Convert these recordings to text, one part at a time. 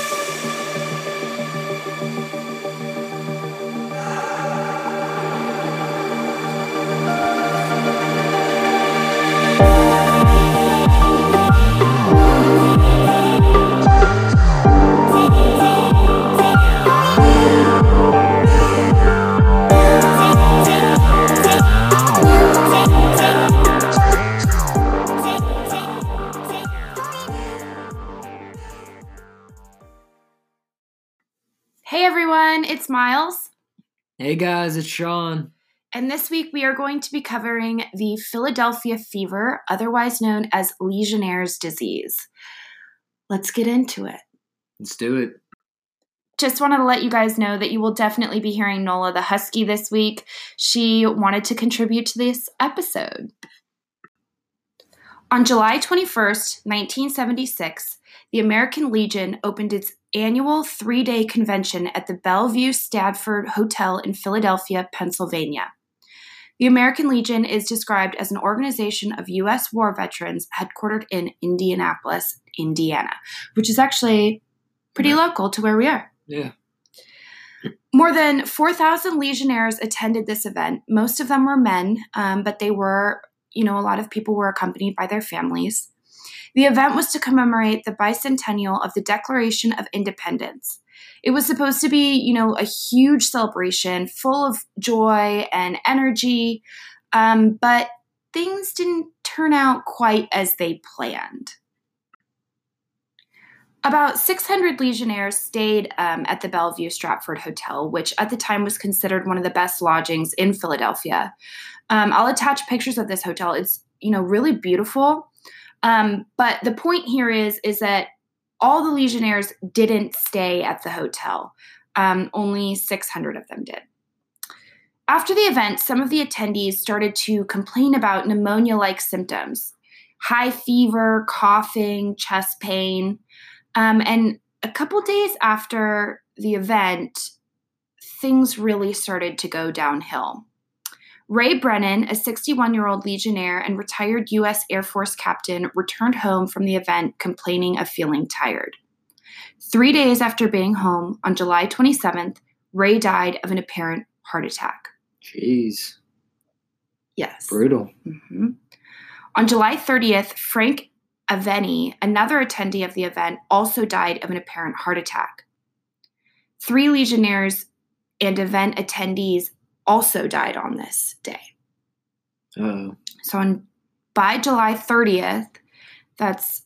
Hey everyone, it's Miles. Hey guys, it's Sean. And this week we are going to be covering the Philadelphia fever, otherwise known as Legionnaire's disease. Let's get into it. Let's do it. Just wanted to let you guys know that you will definitely be hearing Nola the Husky this week. She wanted to contribute to this episode. On July 21st, 1976, the American Legion opened its annual three day convention at the Bellevue Stratford Hotel in Philadelphia, Pennsylvania. The American Legion is described as an organization of U.S. war veterans headquartered in Indianapolis, Indiana, which is actually pretty local to where we are. Yeah. More than 4,000 Legionnaires attended this event. Most of them were men, um, but they were, you know, a lot of people were accompanied by their families. The event was to commemorate the bicentennial of the Declaration of Independence. It was supposed to be, you know, a huge celebration full of joy and energy, um, but things didn't turn out quite as they planned. About 600 Legionnaires stayed um, at the Bellevue Stratford Hotel, which at the time was considered one of the best lodgings in Philadelphia. Um, I'll attach pictures of this hotel. It's you know really beautiful, um, but the point here is is that all the Legionnaires didn't stay at the hotel. Um, only 600 of them did. After the event, some of the attendees started to complain about pneumonia like symptoms high fever, coughing, chest pain. Um, and a couple days after the event, things really started to go downhill. Ray Brennan, a 61 year old Legionnaire and retired U.S. Air Force captain, returned home from the event complaining of feeling tired. Three days after being home, on July 27th, Ray died of an apparent heart attack. Jeez. Yes. Brutal. Mm-hmm. On July 30th, Frank Aveni, another attendee of the event, also died of an apparent heart attack. Three Legionnaires and event attendees also died on this day. Oh. So on by July 30th, that's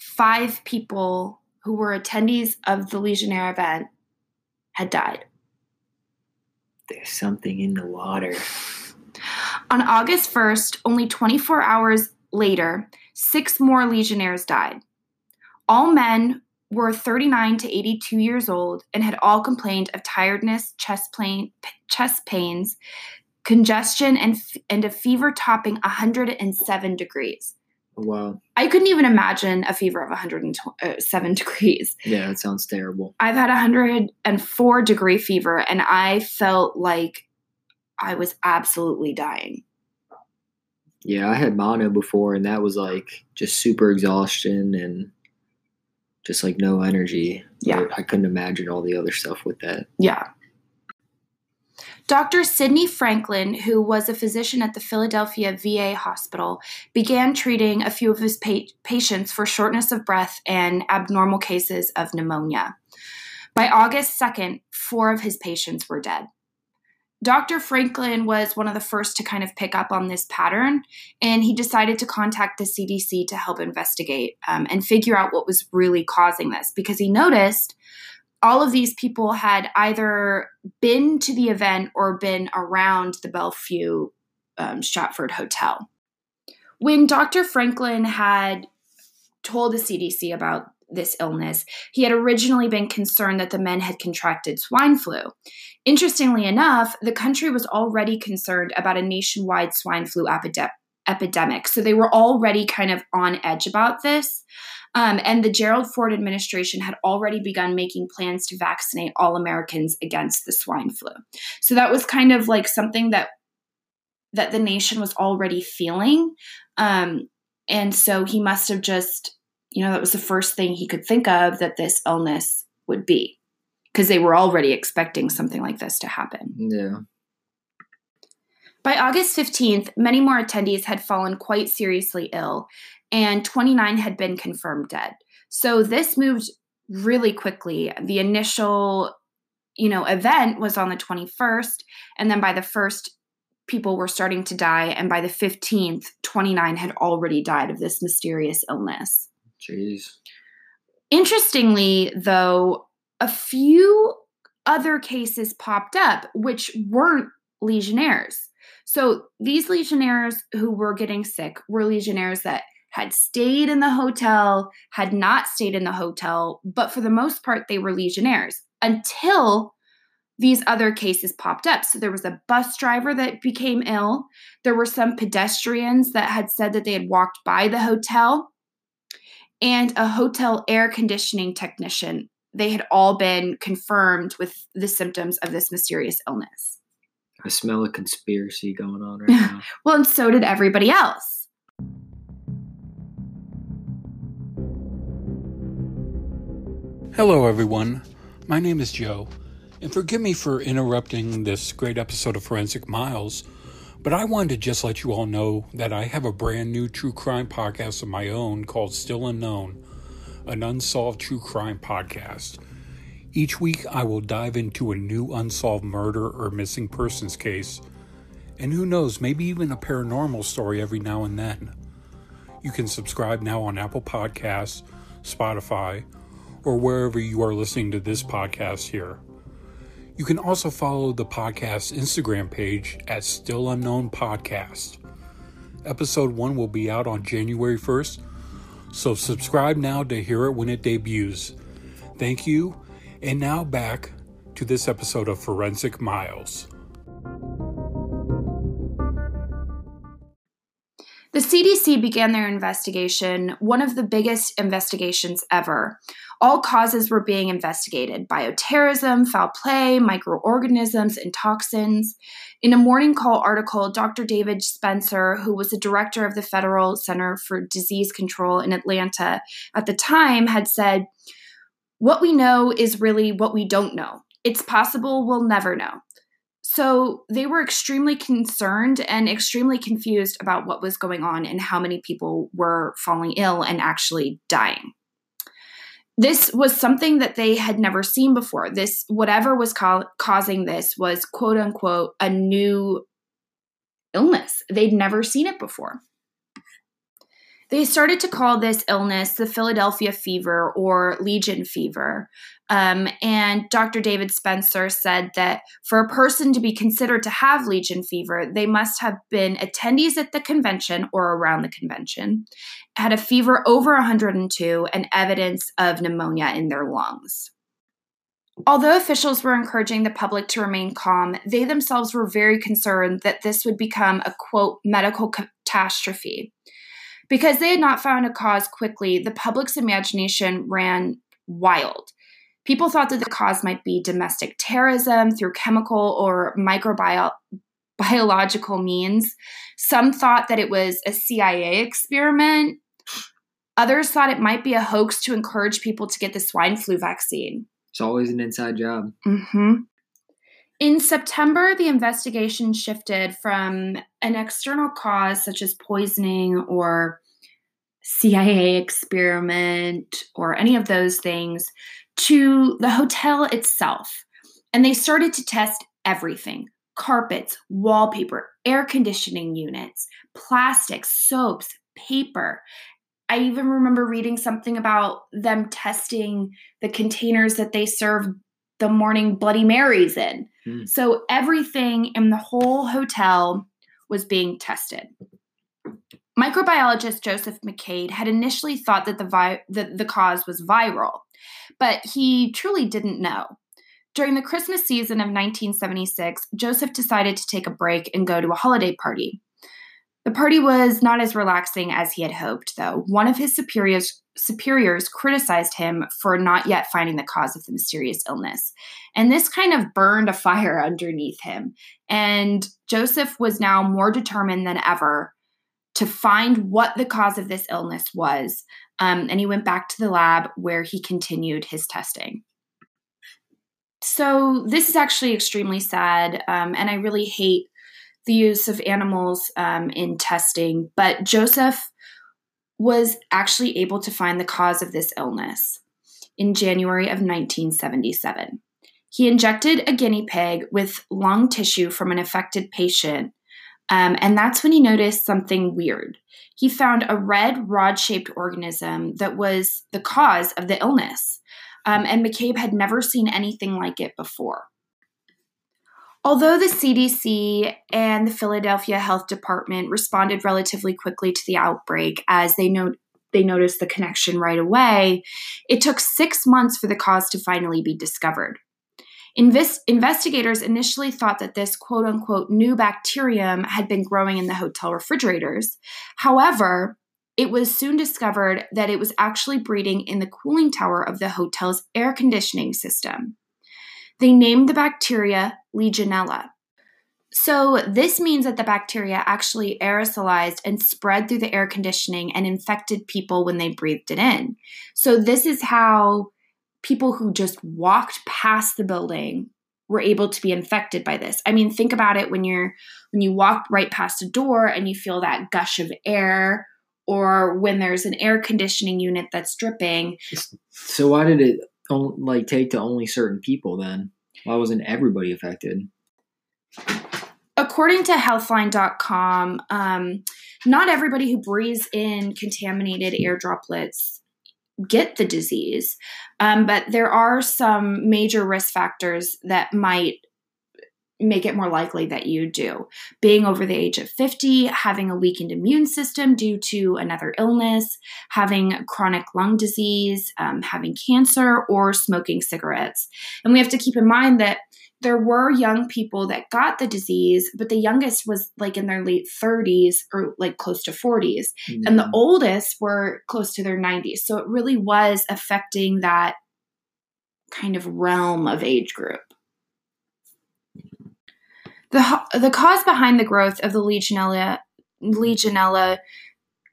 five people who were attendees of the Legionnaire event had died. There's something in the water. On August 1st, only 24 hours later, six more Legionnaires died. All men were 39 to 82 years old and had all complained of tiredness, chest, pain, chest pains, congestion, and, and a fever topping 107 degrees. Oh, wow. I couldn't even imagine a fever of 107 uh, degrees. Yeah, that sounds terrible. I've had 104 degree fever and I felt like I was absolutely dying. Yeah, I had mono before, and that was like just super exhaustion and just like no energy. Yeah. I, couldn't imagine all the other stuff with that. Yeah. Dr. Sidney Franklin, who was a physician at the Philadelphia VA hospital, began treating a few of his pa- patients for shortness of breath and abnormal cases of pneumonia. By August 2nd, four of his patients were dead. Dr. Franklin was one of the first to kind of pick up on this pattern, and he decided to contact the CDC to help investigate um, and figure out what was really causing this because he noticed all of these people had either been to the event or been around the Bellevue um, Stratford Hotel. When Dr. Franklin had told the CDC about this illness, he had originally been concerned that the men had contracted swine flu. Interestingly enough, the country was already concerned about a nationwide swine flu epidemic. Epidemic. So they were already kind of on edge about this. Um, and the Gerald Ford administration had already begun making plans to vaccinate all Americans against the swine flu. So that was kind of like something that that the nation was already feeling. Um, and so he must have just you know, that was the first thing he could think of that this illness would be because they were already expecting something like this to happen. Yeah. By August 15th, many more attendees had fallen quite seriously ill, and 29 had been confirmed dead. So this moved really quickly. The initial, you know, event was on the 21st, and then by the first people were starting to die and by the 15th 29 had already died of this mysterious illness. Jeez. Interestingly, though, a few other cases popped up which weren't legionnaires. So these legionnaires who were getting sick were legionnaires that had stayed in the hotel, had not stayed in the hotel, but for the most part, they were legionnaires until these other cases popped up. So there was a bus driver that became ill. There were some pedestrians that had said that they had walked by the hotel, and a hotel air conditioning technician. They had all been confirmed with the symptoms of this mysterious illness. I smell a conspiracy going on right now. well, and so did everybody else. Hello, everyone. My name is Joe, and forgive me for interrupting this great episode of Forensic Miles, but I wanted to just let you all know that I have a brand new true crime podcast of my own called Still Unknown, an unsolved true crime podcast. Each week, I will dive into a new unsolved murder or missing persons case, and who knows, maybe even a paranormal story every now and then. You can subscribe now on Apple Podcasts, Spotify, or wherever you are listening to this podcast here. You can also follow the podcast's Instagram page at Still Unknown Podcast. Episode 1 will be out on January 1st, so subscribe now to hear it when it debuts. Thank you and now back to this episode of Forensic Miles. The CDC began their investigation, one of the biggest investigations ever. All causes were being investigated bioterrorism, foul play, microorganisms, and toxins. In a morning call article, Dr. David Spencer, who was the director of the Federal Center for Disease Control in Atlanta at the time, had said, what we know is really what we don't know. It's possible we'll never know. So they were extremely concerned and extremely confused about what was going on and how many people were falling ill and actually dying. This was something that they had never seen before. This, whatever was ca- causing this, was quote unquote a new illness. They'd never seen it before. They started to call this illness the Philadelphia fever or Legion fever. Um, and Dr. David Spencer said that for a person to be considered to have Legion fever, they must have been attendees at the convention or around the convention, had a fever over 102, and evidence of pneumonia in their lungs. Although officials were encouraging the public to remain calm, they themselves were very concerned that this would become a quote medical catastrophe. Because they had not found a cause quickly, the public's imagination ran wild. People thought that the cause might be domestic terrorism through chemical or microbiological means. Some thought that it was a CIA experiment. Others thought it might be a hoax to encourage people to get the swine flu vaccine. It's always an inside job. Mm-hmm. In September, the investigation shifted from an external cause such as poisoning or CIA experiment or any of those things to the hotel itself. And they started to test everything carpets, wallpaper, air conditioning units, plastics, soaps, paper. I even remember reading something about them testing the containers that they served the morning Bloody Marys in. Mm. So everything in the whole hotel was being tested. Microbiologist Joseph McDade had initially thought that the, vi- the, the cause was viral, but he truly didn't know. During the Christmas season of 1976, Joseph decided to take a break and go to a holiday party. The party was not as relaxing as he had hoped, though. One of his superiors superiors criticized him for not yet finding the cause of the mysterious illness. And this kind of burned a fire underneath him. And Joseph was now more determined than ever to find what the cause of this illness was. Um, and he went back to the lab where he continued his testing. So, this is actually extremely sad, um, and I really hate the use of animals um, in testing. But Joseph was actually able to find the cause of this illness in January of 1977. He injected a guinea pig with lung tissue from an affected patient, um, and that's when he noticed something weird. He found a red rod shaped organism that was the cause of the illness, um, and McDade had never seen anything like it before. Although the CDC and the Philadelphia Health Department responded relatively quickly to the outbreak as they know they noticed the connection right away, it took six months for the cause to finally be discovered. Inves- investigators initially thought that this quote unquote new bacterium had been growing in the hotel refrigerators. However, it was soon discovered that it was actually breeding in the cooling tower of the hotel's air conditioning system. They named the bacteria Legionella. So, this means that the bacteria actually aerosolized and spread through the air conditioning and infected people when they breathed it in. So, this is how people who just walked past the building were able to be infected by this. I mean, think about it when you're when you walk right past a door and you feel that gush of air or when there's an air conditioning unit that's dripping. So why did it like take to only certain people then? Why wasn't everybody affected? According to Healthline.com, um, not everybody who breathes in contaminated air droplets get the disease, um, but there are some major risk factors that might make it more likely that you do. Being over the age of 50, having a weakened immune system due to another illness, having chronic lung disease, um, having cancer, or smoking cigarettes. And we have to keep in mind that there were young people that got the disease, but the youngest was like in their late 30s or like close to 40s. Mm-hmm. And the mm. oldest were close to their 90s. So it really was affecting that kind of realm of age group. The, the cause behind the growth of the Legionella, Legionella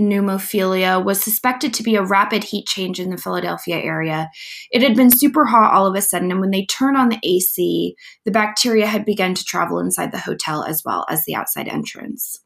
pneumophila was suspected to be a rapid heat change in the Philadelphia area. It had been super hot all of a sudden, and when they turned on the AC, the bacteria had begun to travel inside the hotel as well as the outside entrance.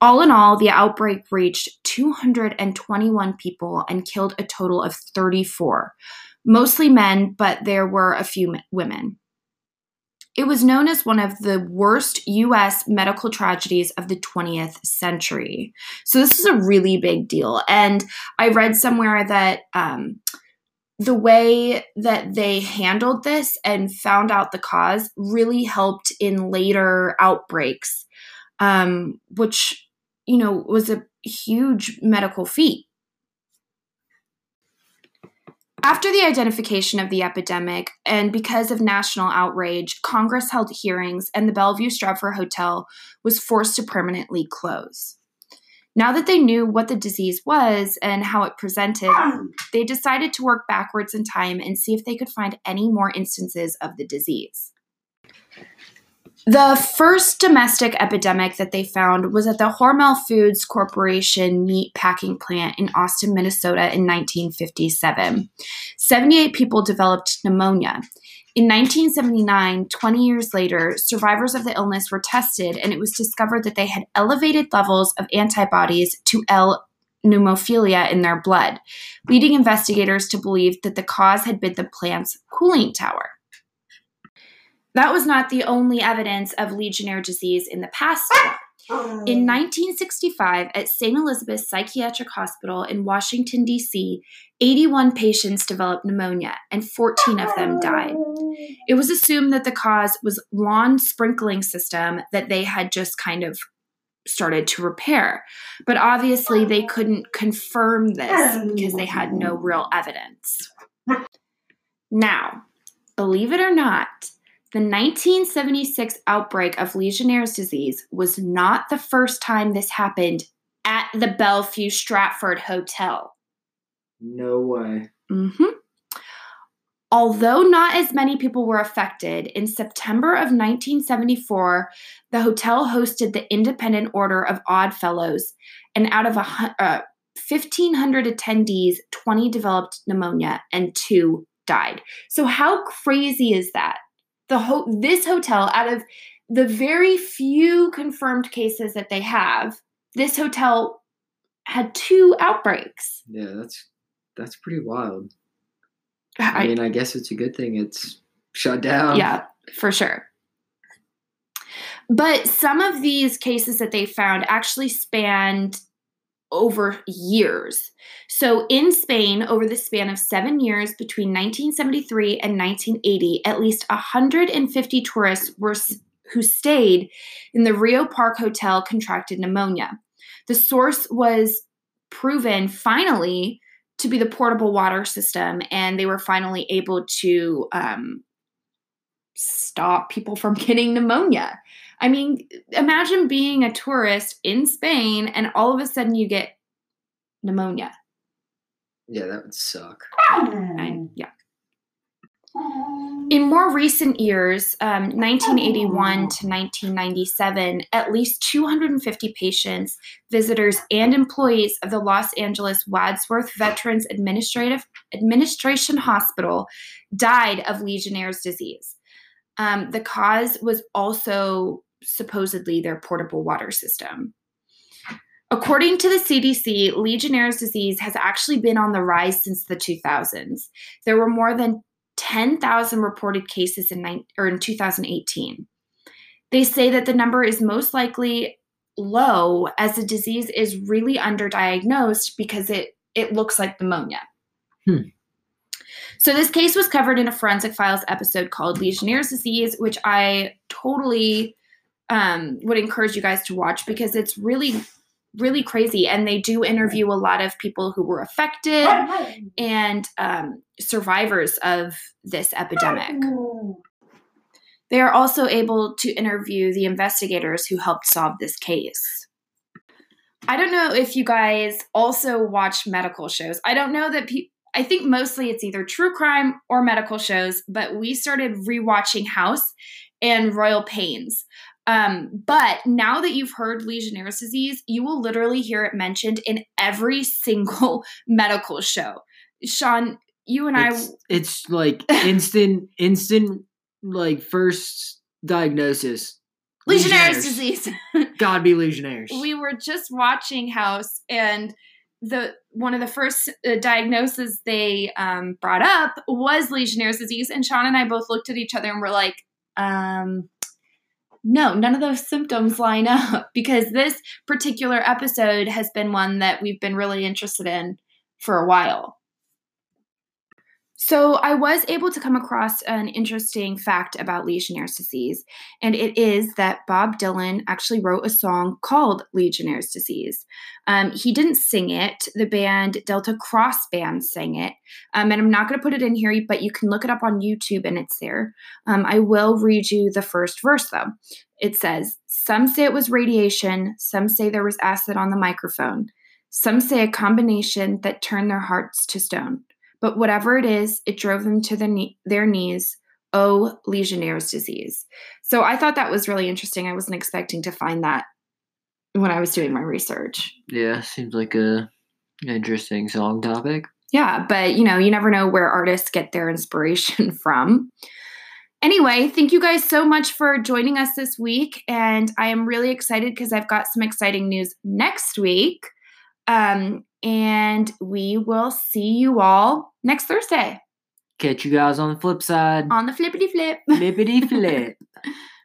All in all, the outbreak reached 221 people and killed a total of 34, mostly men, but there were a few women. It was known as one of the worst US medical tragedies of the 20th century. So, this is a really big deal. And I read somewhere that um, the way that they handled this and found out the cause really helped in later outbreaks, um, which, you know, was a huge medical feat. After the identification of the epidemic, and because of national outrage, Congress held hearings and the Bellevue Stratford Hotel was forced to permanently close. Now that they knew what the disease was and how it presented, they decided to work backwards in time and see if they could find any more instances of the disease. The first domestic epidemic that they found was at the Hormel Foods Corporation meat packing plant in Austin, Minnesota in 1957. 78 people developed pneumonia. In 1979, 20 years later, survivors of the illness were tested and it was discovered that they had elevated levels of antibodies to L pneumophila in their blood, leading investigators to believe that the cause had been the plant's cooling tower. That was not the only evidence of Legionnaire disease in the past. Oh. In 1965, at St. Elizabeth's Psychiatric Hospital in Washington, D.C., 81 patients developed pneumonia and 14 of them died. It was assumed that the cause was lawn sprinkling system that they had just kind of started to repair. But obviously, they couldn't confirm this because they had no real evidence. Now, believe it or not, the 1976 outbreak of Legionnaire's disease was not the first time this happened at the Bellevue Stratford Hotel. No way. Mm-hmm. Although not as many people were affected, in September of 1974, the hotel hosted the Independent Order of Odd Fellows, and out of a, uh, 1,500 attendees, 20 developed pneumonia and two died. So, how crazy is that? The ho- this hotel, out of the very few confirmed cases that they have, this hotel had two outbreaks. Yeah, that's that's pretty wild. I, I mean, I guess it's a good thing it's shut down. yeah, for sure. But some of these cases that they found actually spanned over years. So in Spain, over the span of seven years between 1973 and 1980, at least 150 tourists were who stayed in the Rio Park Hotel contracted pneumonia. The source was proven finally to be the portable water system, and they were finally able to um, stop people from getting pneumonia. I mean, imagine being a tourist in Spain and all of a sudden you get pneumonia. Yeah, that would suck. I, yeah. In more recent years, um, 1981 to 1997, at least 250 patients, visitors, and employees of the Los Angeles Wadsworth Veterans Administrative Administration Hospital died of Legionnaire's disease. Um, the cause was also supposedly their portable water system. According to the CDC, Legionnaire's disease has actually been on the rise since the 2000s. There were more than 10,000 reported cases in, ni- or in 2018. They say that the number is most likely low as the disease is really underdiagnosed because it, it looks like pneumonia. Hmm. So, this case was covered in a Forensic Files episode called Legionnaire's Disease, which I totally um, would encourage you guys to watch because it's really really crazy. And they do interview a lot of people who were affected and um, survivors of this epidemic. They are also able to interview the investigators who helped solve this case. I don't know if you guys also watch medical shows. I don't know that people I think mostly it's either true crime or medical shows, but we started rewatching House and Royal Pains. Um, but now that you've heard Legionnaire's disease, you will literally hear it mentioned in every single medical show. Sean, you and It's, it's like instant, instant, like first diagnosis. I, Legionnaire's disease. God be Legionnaires. we were just watching House, and the one of the first uh, diagnoses they um, brought up was Legionnaire's disease, and Sean and I both looked at each other and were like, um, no, none of those symptoms line up because this particular episode has been one that we've been really interested in for a while. So, I was able to come across an interesting fact about Legionnaire's disease, and it is that Bob Dylan actually wrote a song called Legionnaire's disease. Um, he didn't sing it, the band Delta Cross Band sang it. Um, and I'm not going to put it in here, but you can look it up on YouTube and it's there. Um, I will read you the first verse though. It says, Some say it was radiation, some say there was acid on the microphone, some say a combination that turned their hearts to stone. But whatever it is, it drove them to their, knee- their knees. Oh, Legionnaire's disease. So I thought that was really interesting. I wasn't expecting to find that when I was doing my research. Yeah, seems like a interesting song topic. Yeah, but you know, you never know where artists get their inspiration from. Anyway, thank you guys so much for joining us this week. And I am really excited because I've got some exciting news next week. Um, and we will see you all next Thursday Catch you guys on the flip side. on the flippity flip. Flippity flip.